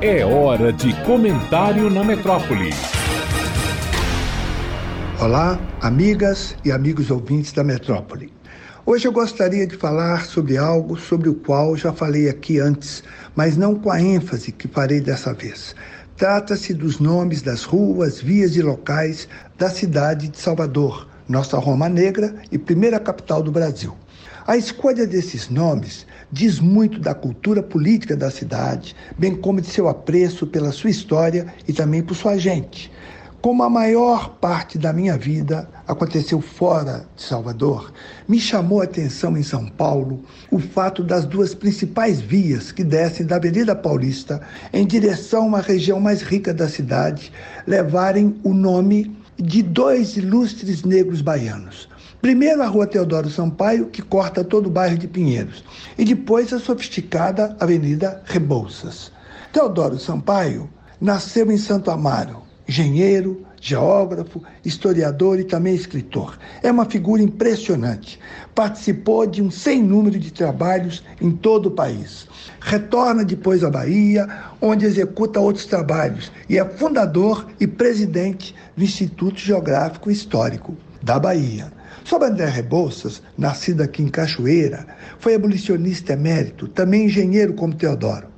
É hora de comentário na metrópole. Olá, amigas e amigos ouvintes da metrópole. Hoje eu gostaria de falar sobre algo sobre o qual já falei aqui antes, mas não com a ênfase que farei dessa vez. Trata-se dos nomes das ruas, vias e locais da cidade de Salvador, nossa Roma Negra e primeira capital do Brasil. A escolha desses nomes diz muito da cultura política da cidade, bem como de seu apreço pela sua história e também por sua gente. Como a maior parte da minha vida aconteceu fora de Salvador, me chamou a atenção em São Paulo o fato das duas principais vias que descem da Avenida Paulista em direção a uma região mais rica da cidade levarem o nome de dois ilustres negros baianos. Primeiro a Rua Teodoro Sampaio, que corta todo o bairro de Pinheiros, e depois a sofisticada Avenida Rebouças. Teodoro Sampaio nasceu em Santo Amaro, engenheiro, geógrafo, historiador e também escritor. É uma figura impressionante. Participou de um sem número de trabalhos em todo o país. Retorna depois à Bahia, onde executa outros trabalhos e é fundador e presidente do Instituto Geográfico Histórico da Bahia. Sobre André Rebouças, nascido aqui em Cachoeira, foi abolicionista emérito, também engenheiro como Teodoro.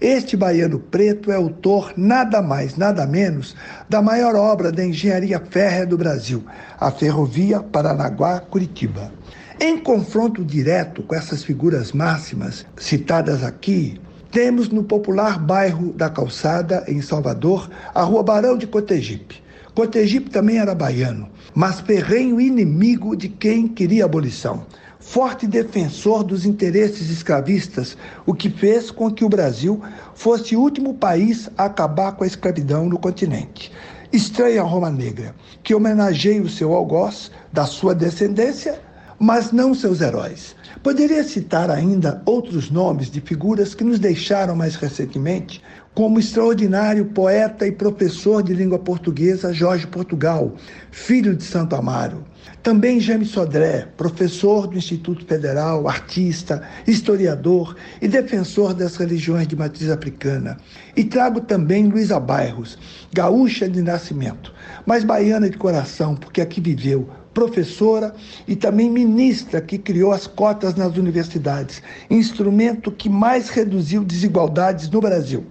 Este baiano preto é autor nada mais, nada menos da maior obra da engenharia férrea do Brasil, a Ferrovia Paranaguá-Curitiba. Em confronto direto com essas figuras máximas citadas aqui, temos no popular bairro da Calçada, em Salvador, a Rua Barão de Cotegipe. Cotegipe também era baiano, mas ferrenho inimigo de quem queria abolição forte defensor dos interesses escravistas, o que fez com que o Brasil fosse o último país a acabar com a escravidão no continente. Estranha Roma Negra, que homenageia o seu algoz, da sua descendência, mas não seus heróis. Poderia citar ainda outros nomes de figuras que nos deixaram mais recentemente, como extraordinário poeta e professor de língua portuguesa Jorge Portugal, filho de Santo Amaro. Também James Sodré, professor do Instituto Federal, artista, historiador e defensor das religiões de matriz africana. E trago também Luísa Bairros, gaúcha de nascimento, mas baiana de coração, porque aqui viveu, professora e também ministra que criou as cotas nas universidades, instrumento que mais reduziu desigualdades no Brasil.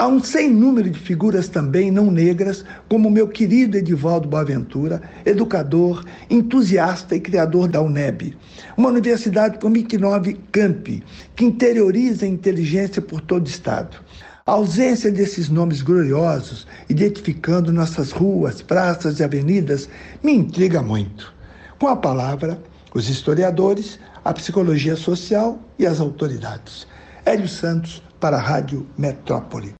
Há um sem número de figuras também não negras, como meu querido Edivaldo Boaventura, educador, entusiasta e criador da UNEB, uma universidade com 29 campi, que interioriza a inteligência por todo o Estado. A ausência desses nomes gloriosos, identificando nossas ruas, praças e avenidas, me intriga muito. Com a palavra, os historiadores, a psicologia social e as autoridades. Hélio Santos, para a Rádio Metrópole.